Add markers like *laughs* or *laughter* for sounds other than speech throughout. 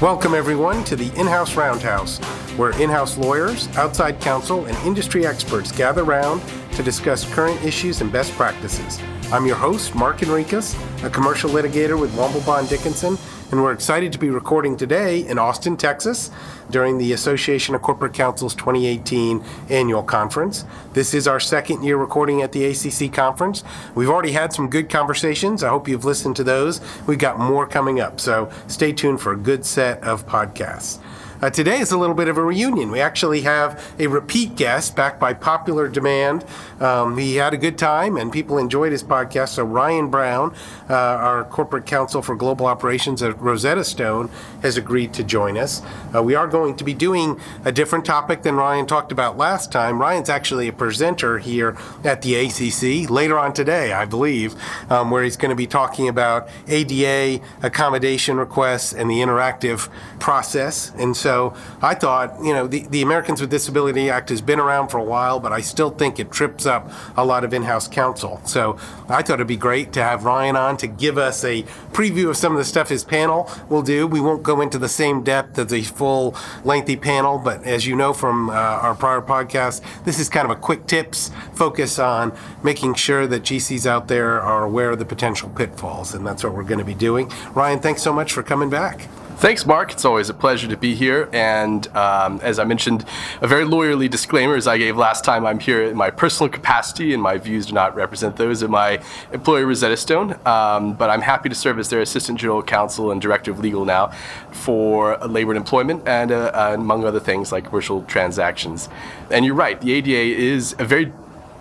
Welcome, everyone, to the In House Roundhouse, where in house lawyers, outside counsel, and industry experts gather round to discuss current issues and best practices. I'm your host, Mark Enriquez, a commercial litigator with Womble Bond Dickinson, and we're excited to be recording today in Austin, Texas, during the Association of Corporate Counsel's 2018 annual conference. This is our second year recording at the ACC conference. We've already had some good conversations. I hope you've listened to those. We've got more coming up, so stay tuned for a good set of podcasts. Uh, today is a little bit of a reunion. We actually have a repeat guest back by popular demand. Um, he had a good time and people enjoyed his podcast. So, Ryan Brown, uh, our corporate counsel for global operations at Rosetta Stone, has agreed to join us. Uh, we are going to be doing a different topic than Ryan talked about last time. Ryan's actually a presenter here at the ACC later on today, I believe, um, where he's going to be talking about ADA accommodation requests and the interactive process. And so, so I thought, you know, the, the Americans with Disability Act has been around for a while, but I still think it trips up a lot of in house counsel. So I thought it'd be great to have Ryan on to give us a preview of some of the stuff his panel will do. We won't go into the same depth as a full lengthy panel, but as you know from uh, our prior podcast, this is kind of a quick tips focus on making sure that GCs out there are aware of the potential pitfalls, and that's what we're going to be doing. Ryan, thanks so much for coming back. Thanks, Mark. It's always a pleasure to be here. And um, as I mentioned, a very lawyerly disclaimer as I gave last time, I'm here in my personal capacity, and my views do not represent those of my employer, Rosetta Stone. Um, but I'm happy to serve as their Assistant General Counsel and Director of Legal now for labor and employment, and uh, uh, among other things like commercial transactions. And you're right, the ADA is a very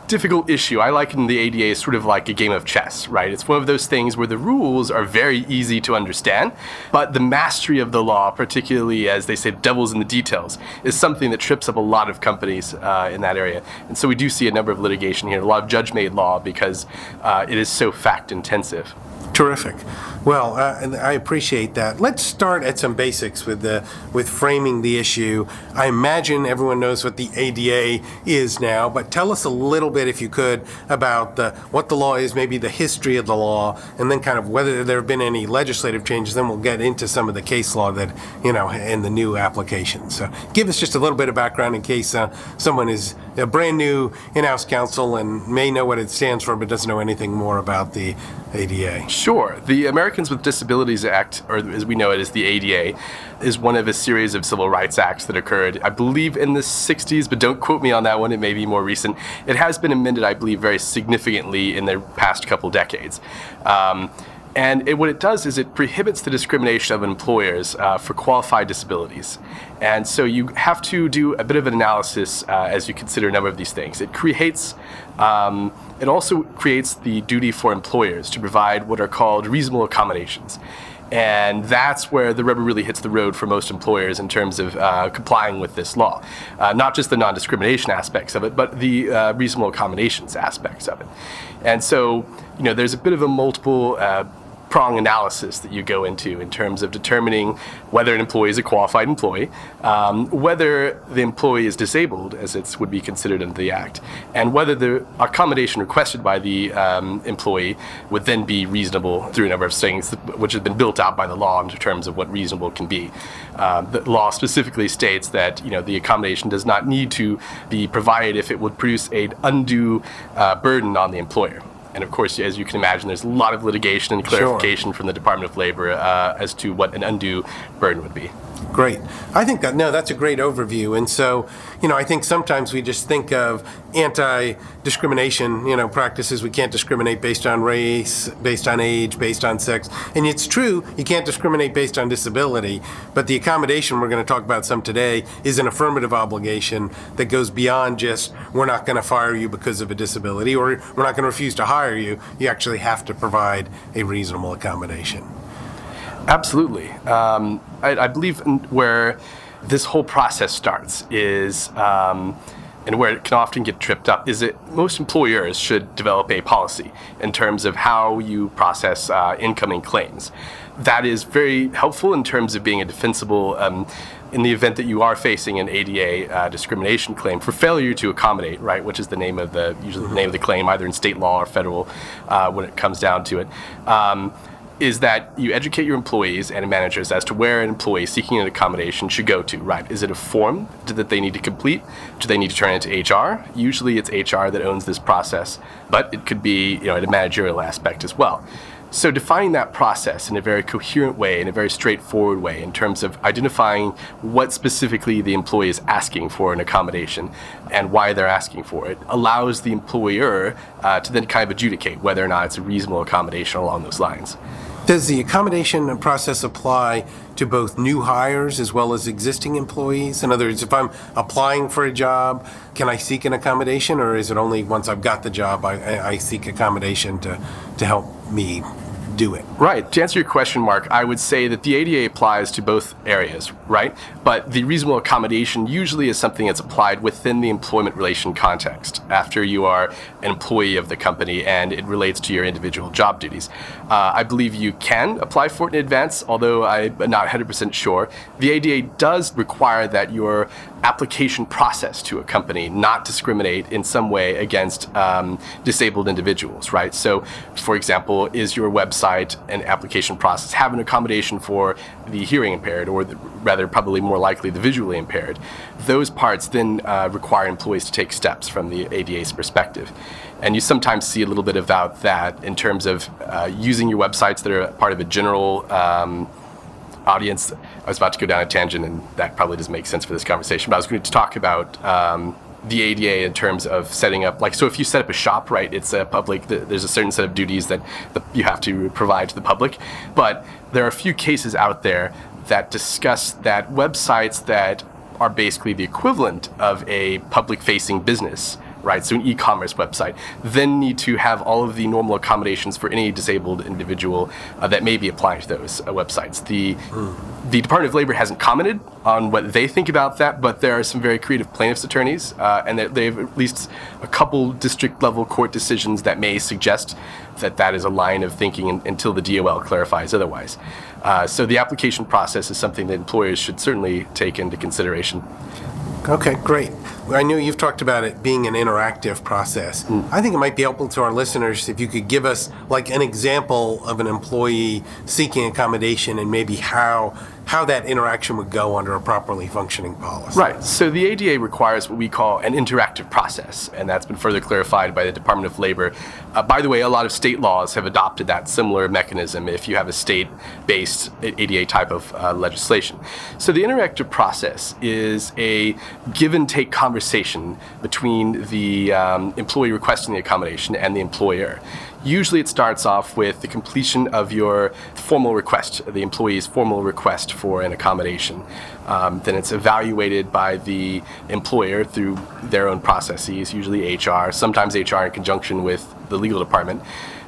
difficult issue. I liken the ADA as sort of like a game of chess, right? It's one of those things where the rules are very easy to understand, but the mastery of the law, particularly as they say, devil's in the details, is something that trips up a lot of companies uh, in that area. And so we do see a number of litigation here, a lot of judge made law because uh, it is so fact intensive. Terrific. Well, uh, I appreciate that. Let's start at some basics with the with framing the issue. I imagine everyone knows what the ADA is now, but tell us a little bit, if you could, about the what the law is, maybe the history of the law, and then kind of whether there have been any legislative changes. Then we'll get into some of the case law that you know and the new applications. So, give us just a little bit of background in case uh, someone is a brand new in-house counsel and may know what it stands for, but doesn't know anything more about the ADA. Sure. The Americans with Disabilities Act, or as we know it as the ADA, is one of a series of civil rights acts that occurred, I believe, in the 60s, but don't quote me on that one. It may be more recent. It has been amended, I believe, very significantly in the past couple decades. Um, and it, what it does is it prohibits the discrimination of employers uh, for qualified disabilities. And so you have to do a bit of an analysis uh, as you consider a number of these things. It creates, um, it also creates the duty for employers to provide what are called reasonable accommodations. And that's where the rubber really hits the road for most employers in terms of uh, complying with this law. Uh, not just the non discrimination aspects of it, but the uh, reasonable accommodations aspects of it. And so, you know, there's a bit of a multiple uh, prong analysis that you go into in terms of determining whether an employee is a qualified employee, um, whether the employee is disabled, as it would be considered under the Act, and whether the accommodation requested by the um, employee would then be reasonable through a number of things which have been built out by the law in terms of what reasonable can be. Uh, the law specifically states that you know the accommodation does not need to be provided if it would produce an undue uh, burden on the employer. And of course, as you can imagine, there's a lot of litigation and clarification sure. from the Department of Labor uh, as to what an undue burden would be. Great. I think that, no, that's a great overview. And so, you know, I think sometimes we just think of anti discrimination, you know, practices. We can't discriminate based on race, based on age, based on sex. And it's true, you can't discriminate based on disability. But the accommodation we're going to talk about some today is an affirmative obligation that goes beyond just, we're not going to fire you because of a disability or we're not going to refuse to hire you. You actually have to provide a reasonable accommodation. Absolutely. Um, I, I, believe where this whole process starts is, um, and where it can often get tripped up, is that most employers should develop a policy in terms of how you process uh, incoming claims. That is very helpful in terms of being a defensible. Um, in the event that you are facing an ADA uh, discrimination claim for failure to accommodate, right, which is the name of the usually the name of the claim, either in state law or federal, uh, when it comes down to it. Um, is that you educate your employees and managers as to where an employee seeking an accommodation should go to, right? Is it a form that they need to complete? Do they need to turn it into HR? Usually it's HR that owns this process, but it could be, you know, a managerial aspect as well. So, defining that process in a very coherent way, in a very straightforward way, in terms of identifying what specifically the employee is asking for an accommodation and why they're asking for it, allows the employer uh, to then kind of adjudicate whether or not it's a reasonable accommodation along those lines. Does the accommodation process apply to both new hires as well as existing employees? In other words, if I'm applying for a job, can I seek an accommodation, or is it only once I've got the job I, I seek accommodation to, to help me do it. Right. To answer your question, Mark, I would say that the ADA applies to both areas, right? But the reasonable accommodation usually is something that's applied within the employment relation context after you are an employee of the company and it relates to your individual job duties. Uh, I believe you can apply for it in advance, although I'm not 100% sure. The ADA does require that your application process to a company not discriminate in some way against um, disabled individuals, right? So, for example, is your website and application process have an accommodation for the hearing impaired, or the, rather, probably more likely the visually impaired? Those parts then uh, require employees to take steps from the ADA's perspective. And you sometimes see a little bit about that in terms of uh, using your websites that are part of a general um, audience. I was about to go down a tangent, and that probably doesn't make sense for this conversation. But I was going to talk about um, the ADA in terms of setting up, like, so if you set up a shop, right, it's a public. There's a certain set of duties that you have to provide to the public, but there are a few cases out there that discuss that websites that are basically the equivalent of a public-facing business right? So an e-commerce website, then need to have all of the normal accommodations for any disabled individual uh, that may be applying to those uh, websites. The mm. the Department of Labor hasn't commented on what they think about that, but there are some very creative plaintiffs' attorneys, uh, and they have at least a couple district level court decisions that may suggest that that is a line of thinking in, until the DOL clarifies otherwise. Uh, so the application process is something that employers should certainly take into consideration. Okay, great. I know you've talked about it being an interactive process. Mm. I think it might be helpful to our listeners if you could give us like an example of an employee seeking accommodation and maybe how how that interaction would go under a properly functioning policy. Right. So the ADA requires what we call an interactive process, and that's been further clarified by the Department of Labor. Uh, by the way, a lot of state laws have adopted that similar mechanism if you have a state based ADA type of uh, legislation. So the interactive process is a give and take conversation between the um, employee requesting the accommodation and the employer. Usually it starts off with the completion of your formal request, the employee's formal request for an accommodation. Um, then it's evaluated by the employer through their own processes, usually HR, sometimes HR in conjunction with the legal department.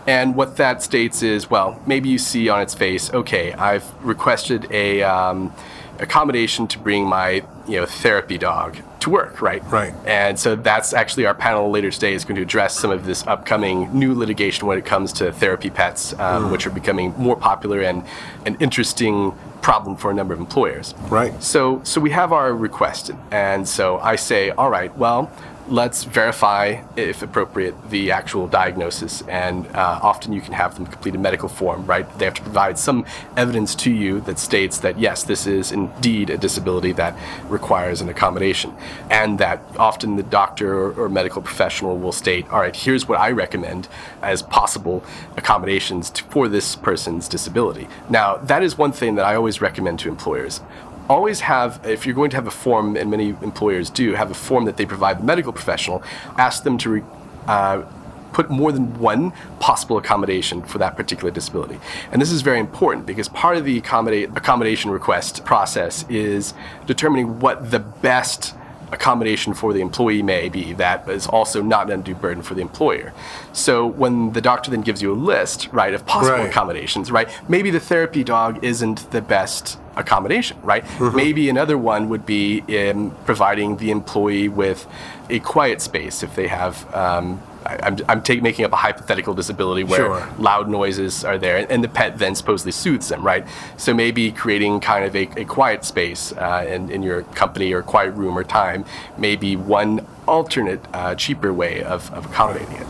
And what that states is, well, maybe you see on its face, okay, I've requested a um, accommodation to bring my you know therapy dog to work, right? Right. And so that's actually our panel later today is going to address some of this upcoming new litigation when it comes to therapy pets, um, mm. which are becoming more popular and an interesting problem for a number of employers. Right. So so we have our request, and so I say, all right, well, let's verify, if appropriate, the actual diagnosis. And uh, often you can have them complete a medical form, right? They have to provide some evidence to you that states that, yes, this is indeed a disability that requires an accommodation. And that often the doctor or, or medical professional will state, all right, here's what I recommend as possible accommodations to, for this person's disability. Now, that is one thing that I always recommend to employers always have, if you're going to have a form, and many employers do, have a form that they provide the medical professional, ask them to uh, put more than one possible accommodation for that particular disability. And this is very important because part of the accommodate, accommodation request process is determining what the best accommodation for the employee may be that is also not an undue burden for the employer. So when the doctor then gives you a list, right, of possible right. accommodations, right, maybe the therapy dog isn't the best accommodation, right? Mm-hmm. Maybe another one would be in providing the employee with a quiet space if they have um, I, am I'm take, making up a hypothetical disability where sure. loud noises are there, and, the pet then supposedly soothes them, right? So maybe creating kind of a, a quiet space uh, in, in your company or quiet room or time may be one alternate, uh, cheaper way of, of accommodating it.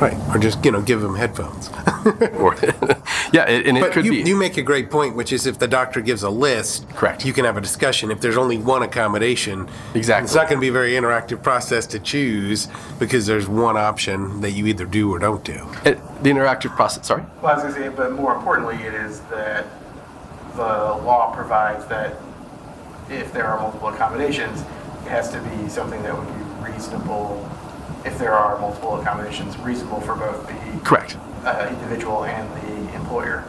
Right. Or just, you know, give them headphones. *laughs* or *laughs* yeah, it, and it But could you, be. you make a great point, which is if the doctor gives a list, Correct. you can have a discussion. If there's only one accommodation, Exactly. it's not going to be a very interactive process to choose because there's one option that you either do or don't do. it- the interactive process. Sorry. Well, I was going to say, but more importantly, it is that the law provides that if there are multiple accommodations, it has to be something that would be reasonable, if there are multiple accommodations, reasonable for both the Correct. uh, individual and the employer.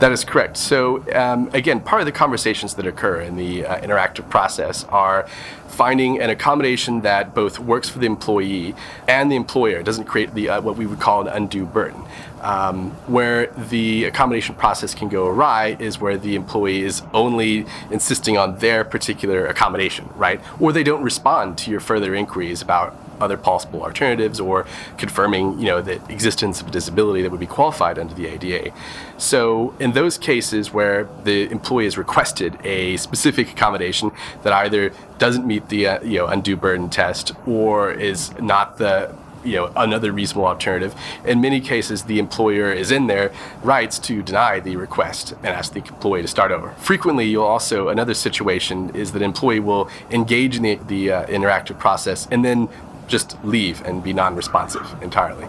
That is correct. So, um, again, part of the conversations that occur in the uh, interactive process are finding an accommodation that both works for the employee and the employer, doesn't create the uh, what we would call an undue burden. Um, where the accommodation process can go awry is where the employee is only insisting on their particular accommodation, right? Or they don't respond to your further inquiries about other possible alternatives or confirming you know the existence of a disability that would be qualified under the ADA. So in those cases where the employee has requested a specific accommodation that either doesn't meet the uh, you know undue burden test or is not the you know another reasonable alternative. In many cases, the employer is in their rights to deny the request and ask the employee to start over. Frequently, you'll also another situation is that employee will engage in the, the uh, interactive process and then just leave and be non-responsive entirely.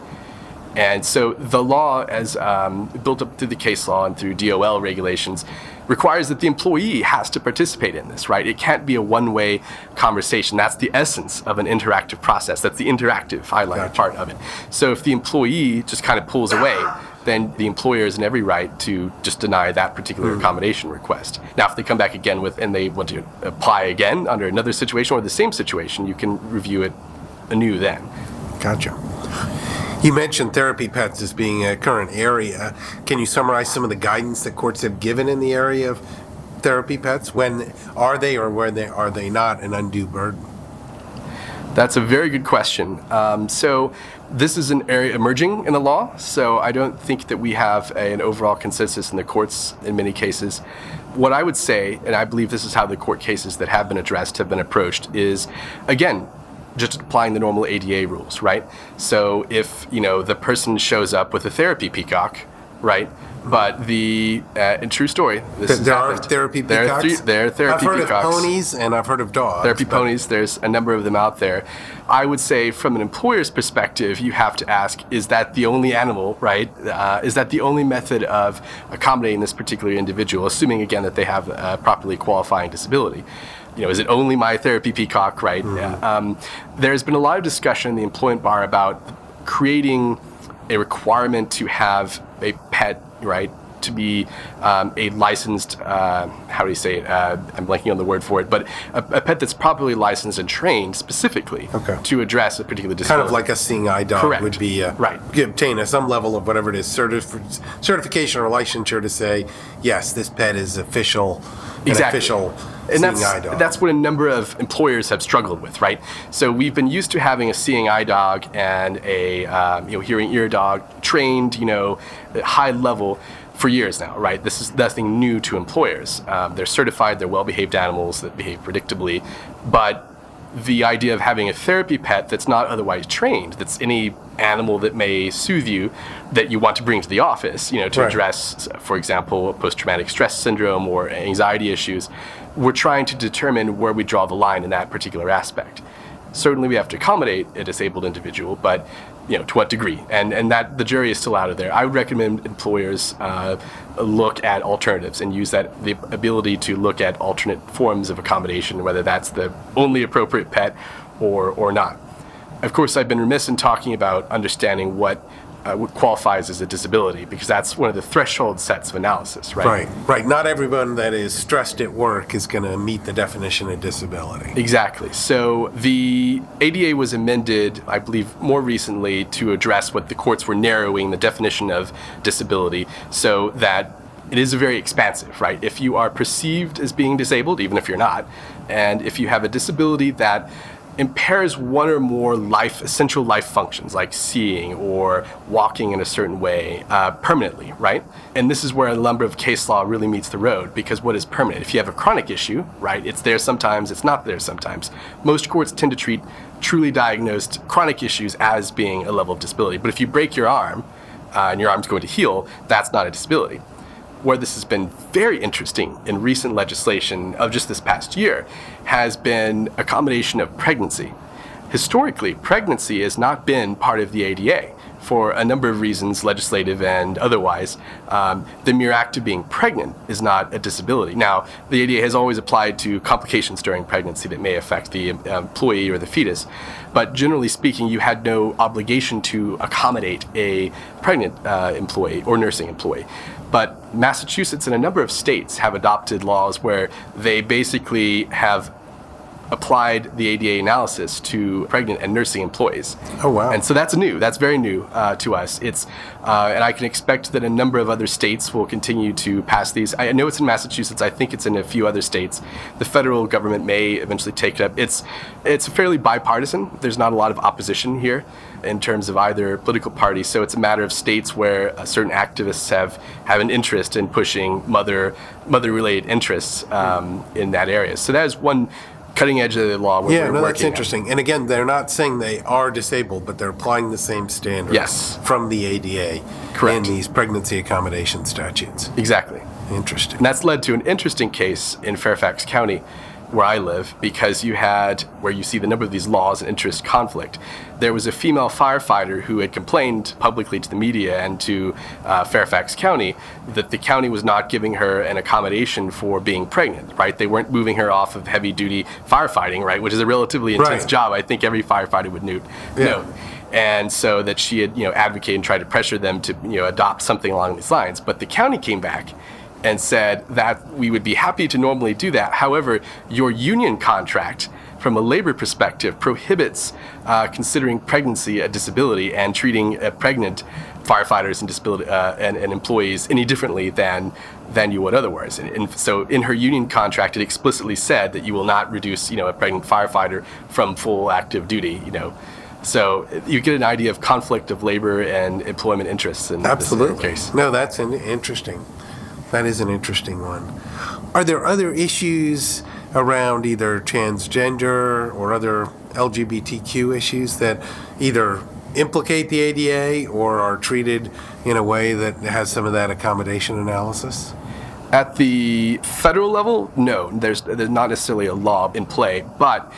And so the law, as um, built up through the case law and through DOL regulations, requires that the employee has to participate in this, right? It can't be a one-way conversation. That's the essence of an interactive process. That's the interactive highlighted part of it. So if the employee just kind of pulls away, then the employer is in every right to just deny that particular accommodation request. Now, if they come back again with and they want to apply again under another situation or the same situation, you can review it anew then. Gotcha. You mentioned therapy pets as being a current area. Can you summarize some of the guidance that courts have given in the area of therapy pets? When are they or where they are they not an undue burden? That's a very good question. Um, so, this is an area emerging in the law, so I don't think that we have a- an overall consensus in the courts in many cases. What I would say, and I believe this is how the court cases that have been addressed have been approached, is again, just applying the normal ADA rules, right? So, if you know the person shows up with a therapy peacock, right? But the uh, and true story. This Th- has there are therapy There are, peacocks. there are therapy I've heard peacocks of ponies and I've heard of dogs. therapy ponies there's a number of them out there i would say from an employer's perspective you have to ask is that the only animal right uh, is that the only method of accommodating this particular individual assuming again that they have a properly qualifying disability you know, is it only my therapy peacock, right? Um, there's been a lot of discussion in the employment bar about creating a requirement to have a pet, right? To be um, a licensed, uh, how do you say it? Uh, I'm blanking on the word for it, but a, a pet that's properly licensed and trained specifically Okay. to address a particular Kind of like a seeing eye dog Correct. would be. Uh, Right. Obtain a, some level of whatever it is, certif- certification or licensure to say, yes, this pet is official, Exactly. official and seeing that's eye dog. that's what a number of employers have struggled with, right? So we've been used to having a seeing eye dog and a um, you know hearing ear dog trained, you know, at high level for years now, right? This is nothing new to employers. Um, they're certified, they're well-behaved animals that behave predictably, but the idea of having a therapy pet that's not otherwise trained, that's any animal that may soothe you, that you want to bring to the office, you know, to Right. address, for example, post-traumatic stress syndrome or anxiety issues, we're trying to determine where we draw the line in that particular aspect. Certainly, we have to accommodate a disabled individual, but you know, to what degree? And and that the jury is still out of there. I would recommend employers uh, look at alternatives and use that the ability to look at alternate forms of accommodation, whether that's the only appropriate pet or or not. Of course, I've been remiss in talking about understanding what, uh, qualifies as a disability because that's one of the threshold sets of analysis, right? Right, right. Not everyone that is stressed at work is going to meet the definition of disability. Exactly. So the ADA was amended, I believe, more recently to address what the courts were narrowing the definition of disability so that it is very expansive, right? If you are perceived as being disabled, even if you're not, and if you have a disability that impairs one or more life essential life functions like seeing or walking in a certain way uh, permanently right? And this is where a number of case law really meets the road because what is permanent? If you have a chronic issue right it's there sometimes it's not there sometimes. Most courts tend to treat truly diagnosed chronic issues as being a level of disability. But if you break your arm uh, and your arm's going to heal that's not a disability where this has been very interesting in recent legislation of just this past year has been a combination of pregnancy. Historically, pregnancy has not been part of the ADA for a number of reasons, legislative and otherwise. Um, the mere act of being pregnant is not a disability. Now, the ADA has always applied to complications during pregnancy that may affect the um, employee or the fetus, but generally speaking, you had no obligation to accommodate a pregnant uh, employee or nursing employee. But Massachusetts and a number of states have adopted laws where they basically have applied the ADA analysis to pregnant and nursing employees. Oh, wow. And so that's new. That's very new uh, to us. It's uh, and I can expect that a number of other states will continue to pass these. I know it's in Massachusetts. I think it's in a few other states. The federal government may eventually take it up. It's it's fairly bipartisan. There's not a lot of opposition here in terms of either political party. So it's a matter of states where uh, certain activists have have an interest in pushing mother mother related interests um, in that area. So that is one cutting edge of the law. Where Yeah, no, that's interesting. And again, they're not saying they are disabled, but they're applying the same standards Yes. from the ADA Correct. in these pregnancy accommodation statutes. Exactly. Interesting. And that's led to an interesting case in Fairfax County, where I live, because you had, where you see the number of these laws and interest conflict. There was a female firefighter who had complained publicly to the media and to uh, Fairfax County that the county was not giving her an accommodation for being pregnant, right? They weren't moving her off of heavy duty firefighting, right? Which is a relatively intense Right. job. I think every firefighter would know. Yeah. and so that she had you know advocated and tried to pressure them to you know adopt something along these lines but the county came back and said that we would be happy to normally do that however your union contract from a labor perspective prohibits uh, considering pregnancy a disability and treating uh, pregnant firefighters and disability uh, and, and employees any differently than than you would otherwise. And, and so in her union contract, it explicitly said that you will not reduce, you know, a pregnant firefighter from full active duty, you know. So you get an idea of conflict of labor and employment interests in Absolutely. this case. No, that's an interesting. That is an interesting one. Are there other issues around either transgender or other LGBTQ issues that either implicate the ADA or are treated in a way that has some of that accommodation analysis? At the federal level, no, there's there's not necessarily a law in play, but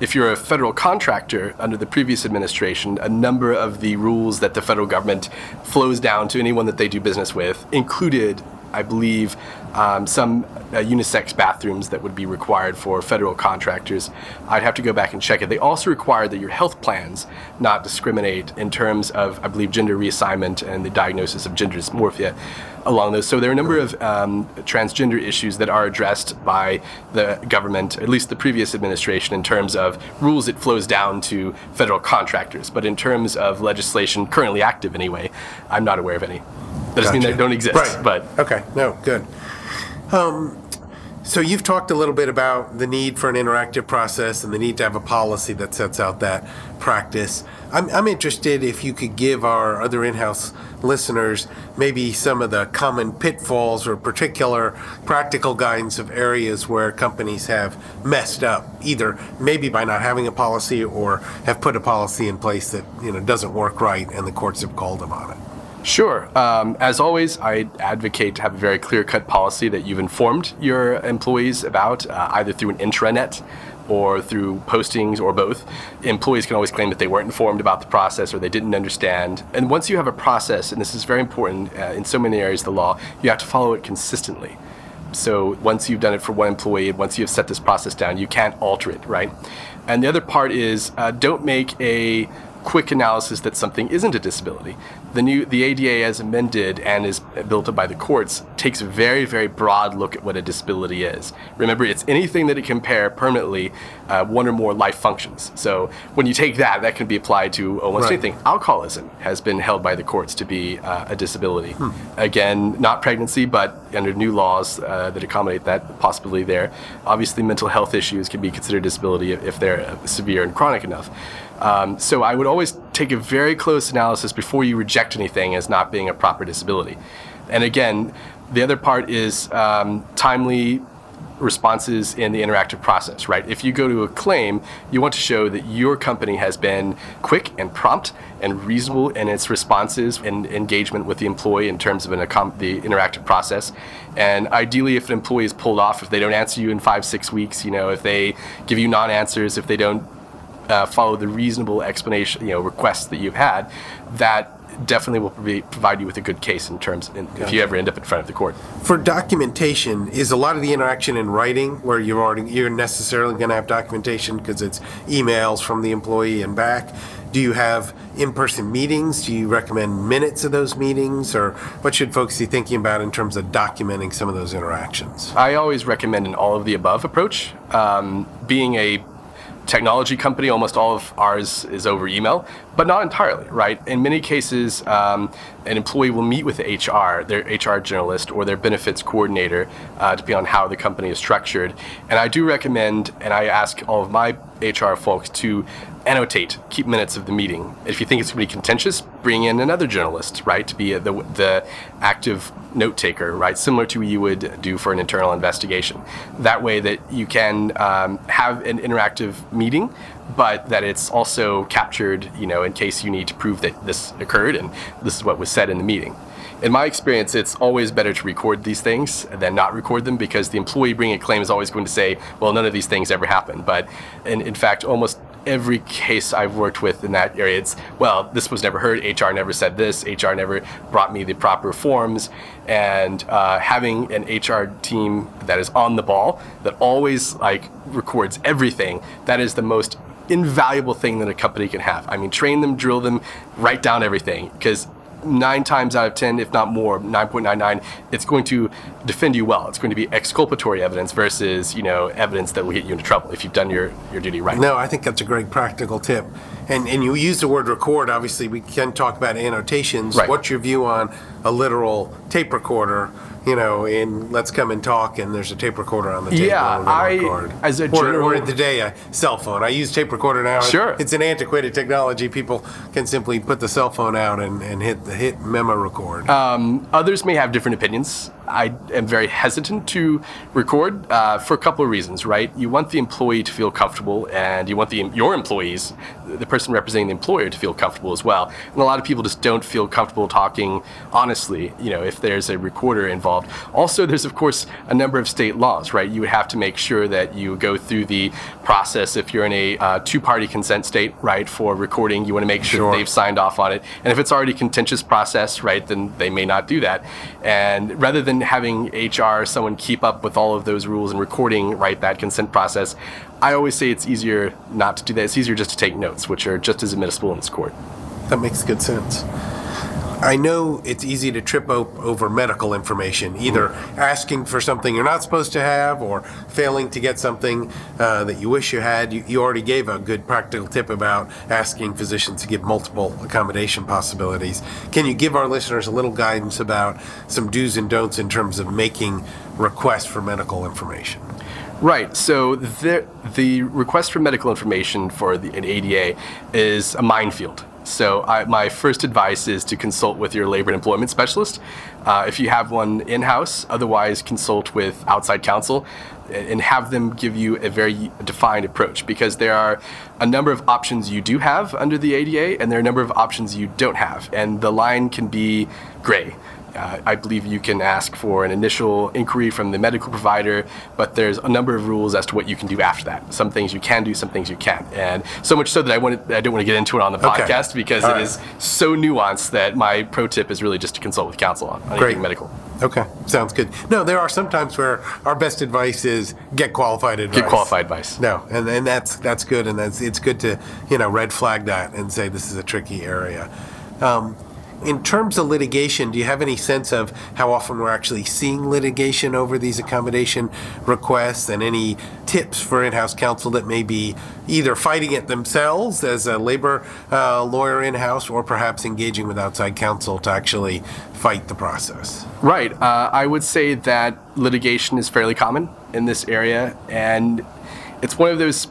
if you're a federal contractor under the previous administration, a number of the rules that the federal government flows down to anyone that they do business with included, I believe, um, some uh, unisex bathrooms that would be required for federal contractors. I'd have to go back and check it. They also require that your health plans not discriminate in terms of, I believe, gender reassignment and the diagnosis of gender dysmorphia along those. So there are a number of um, transgender issues that are addressed by the government, at least the previous administration, in terms of rules it flows down to federal contractors. But in terms of legislation currently active anyway, I'm not aware of any. That doesn't mean Gotcha. they don't exist, Right. but Okay, no, good. Um, so you've talked a little bit about the need for an interactive process and the need to have a policy that sets out that practice. I'm, I'm interested if you could give our other in-house listeners maybe some of the common pitfalls or particular practical guidance of areas where companies have messed up, either maybe by not having a policy or have put a policy in place that you know doesn't work right and the courts have called them on it. Sure. Um, as always, I advocate to have a very clear cut policy that you've informed your employees about, uh, either through an intranet or through postings or both. Employees can always claim that they weren't informed about the process or they didn't understand. And once you have a process, and this is very important uh, in so many areas of the law, you have to follow it consistently. So once you've done it for one employee, once you've set this process down, you can't alter it, right? And the other part is uh, don't make a quick analysis that something isn't a disability the new the ADA as amended and is built up by the courts takes a very very broad look at what a disability is. Remember, it's anything that it can impair permanently uh, one or more life functions. So when you take that, that can be applied to almost Right. anything. Alcoholism has been held by the courts to be uh, a disability. Again, not pregnancy, but under new laws uh, that accommodate that possibility there. Obviously, mental health issues can be considered disability if, they're severe and chronic enough. Um, so I would always take a very close analysis before you reject anything as not being a proper disability. And again, the other part is um, timely responses in the interactive process, right? If you go to a claim, you want to show that your company has been quick and prompt and reasonable in its responses and engagement with the employee in terms of an the interactive process. And ideally, if an employee is pulled off, if they don't answer you in five, six weeks, you know, if they give you non-answers, if they don't uh, follow the reasonable explanation, you know, requests that you've had, that definitely will provi- provide you with a good case in terms in, if you ever end up in front of the court. For documentation, is a lot of the interaction in writing where you're already you're necessarily going to have documentation because it's emails from the employee and back? Do you have in-person meetings? Do you recommend minutes of those meetings, or what should folks be thinking about in terms of documenting some of those interactions? I always recommend an all of the above approach. Um, being a technology company, almost all of ours is over email, but not entirely, right? In many cases, um, an employee will meet with HR, their HR generalist, or their benefits coordinator, uh, depending on how the company is structured. And I do recommend, and I ask all of my HR folks to annotate, keep minutes of the meeting. If you think it's going to be contentious, bring in another generalist, right, to be the, the active note taker, right, similar to what you would do for an internal investigation. That way, that you can um, have an interactive meeting, but that it's also captured, you know, in case you need to prove that this occurred and this is what was said in the meeting. In my experience, it's always better to record these things than not record them because the employee bringing a claim is always going to say, well, none of these things ever happened. But in, in fact, almost every case I've worked with in that area, it's, well, this was never heard. HR never said this. HR never brought me the proper forms. And uh, having an HR team that is on the ball, that always like records everything, that is the most invaluable thing that a company can have. I mean, train them, drill them, write down everything because nine times out of ten, if not more, 9.99, it's going to defend you well. It's going to be exculpatory evidence versus, you know, evidence that will get you into trouble if you've done your, your duty right. No, I think that's a great practical tip. And and you use the word record. Obviously, we can talk about annotations. Right. What's your view on a literal tape recorder? You know, in let's come and talk, and there's a tape recorder on the table. Yeah, and I- record. as a or, general- or today a cell phone. I use tape recorder now. Sure. it's an antiquated technology. People can simply put the cell phone out and, and hit the hit memo record. Um, others may have different opinions. I am very hesitant to record uh, for a couple of reasons, right? You want the employee to feel comfortable, and you want the your employees, the person representing the employer, to feel comfortable as well. And a lot of people just don't feel comfortable talking honestly, you know, if there's a recorder involved. Also, there's of course a number of state laws, right? You would have to make sure that you go through the process if you're in a uh, two-party consent state, right, for recording. You want to make sure Sure. they've signed off on it. And if it's already contentious process, right, then they may not do that. And rather than having HR, someone keep up with all of those rules and recording, right, that consent process, I always say it's easier not to do that. It's easier just to take notes, which are just as admissible in this court. That makes good sense. I know it's easy to trip o- over medical information, either asking for something you're not supposed to have or failing to get something uh, that you wish you had. You, you already gave a good practical tip about asking physicians to give multiple accommodation possibilities. Can you give our listeners a little guidance about some do's and don'ts in terms of making requests for medical information? Right. So the the request for medical information for the, an ADA is a minefield. So I, my first advice is to consult with your labor and employment specialist, uh, if you have one in house. Otherwise, consult with outside counsel, and have them give you a very defined approach because there are a number of options you do have under the ADA, and there are a number of options you don't have, and the line can be gray. Uh, I believe you can ask for an initial inquiry from the medical provider, but there's a number of rules as to what you can do after that. Some things you can do, some things you can't, and so much so that I want I don't want to get into it on the Okay. podcast because All it right. is so nuanced that my pro tip is really just to consult with counsel on, on Great. anything medical. Okay, sounds good. No, there are some times where our best advice is get qualified advice. Get qualified advice. No, and, and that's that's good, and that's it's good to you know red flag that and say this is a tricky area. Um, In terms of litigation, do you have any sense of how often we're actually seeing litigation over these accommodation requests and any tips for in house counsel that may be either fighting it themselves as a labor uh, lawyer in house or perhaps engaging with outside counsel to actually fight the process? Right. Uh, I would say that litigation is fairly common in this area, and it's one of those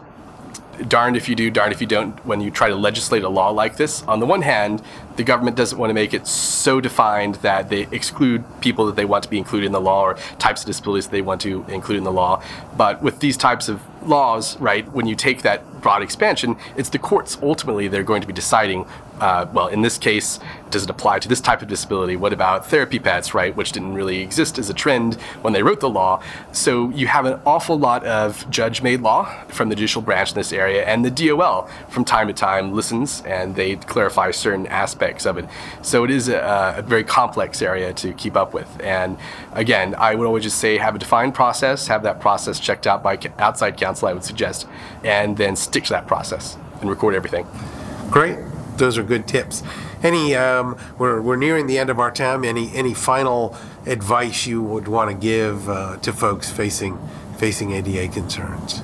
darned if you do, darned if you don't when you try to legislate a law like this. On the one hand, the government doesn't want to make it so defined that they exclude people that they want to be included in the law or types of disabilities they want to include in the law. But with these types of laws, right, when you take that broad expansion, it's the courts ultimately they're going to be deciding. Uh, well, in this case, does it apply to this type of disability? What about therapy pets, right, which didn't really exist as a trend when they wrote the law? So you have an awful lot of judge-made law from the judicial branch in this area, and the DOL from time to time listens and they clarify certain aspects of it. So it is a, a very complex area to keep up with. And again, I would always just say have a defined process, have that process checked out by outside counsel. I would suggest, and then stick to that process and record everything. Great. Those are good tips. Any, um, we're, we're nearing the end of our time. Any, any final advice you would want to give uh, to folks facing, facing ADA concerns?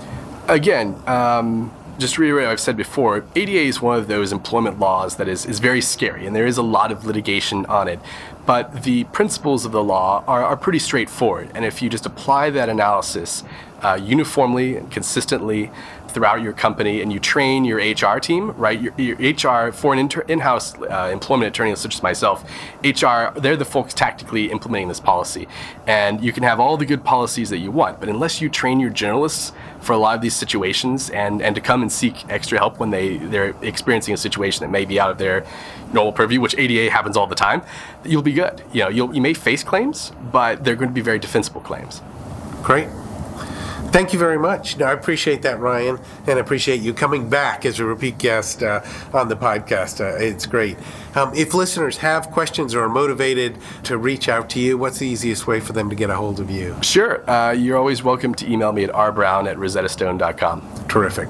Again, um, just to reiterate what I've said before, ADA is one of those employment laws that is, is very scary, and there is a lot of litigation on it. But the principles of the law are, are pretty straightforward, and if you just apply that analysis uh, uniformly and consistently throughout your company and you train your HR team, right? Your, your HR, for an inter- in house uh, employment attorney such as myself, HR, they're the folks tactically implementing this policy. And you can have all the good policies that you want, but unless you train your generalists for a lot of these situations and, and to come and seek extra help when they, they're experiencing a situation that may be out of their normal purview, which ADA happens all the time, you'll be good. You know, you'll, you may face claims, but they're going to be very defensible claims. Great. Thank you very much. No, I appreciate that, Ryan, and I appreciate you coming back as a repeat guest uh, on the podcast. Uh, it's great. Um, if listeners have questions or are motivated to reach out to you, what's the easiest way for them to get a hold of you? Sure. Uh, you're always welcome to email me at rbrown at rosettastone.com. Terrific.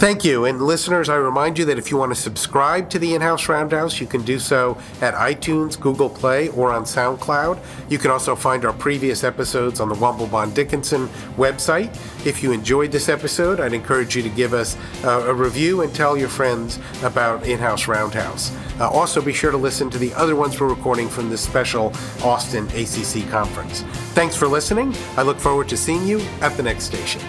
Thank you. And listeners, I remind you that if you want to subscribe to the In House Roundhouse, you can do so at iTunes, Google Play, or on SoundCloud. You can also find our previous episodes on the Womble Dickinson website. If you enjoyed this episode, I'd encourage you to give us uh, a review and tell your friends about In House Roundhouse. Uh, also, be sure to listen to the other ones we're recording from this special Austin ACC conference. Thanks for listening. I look forward to seeing you at the next station.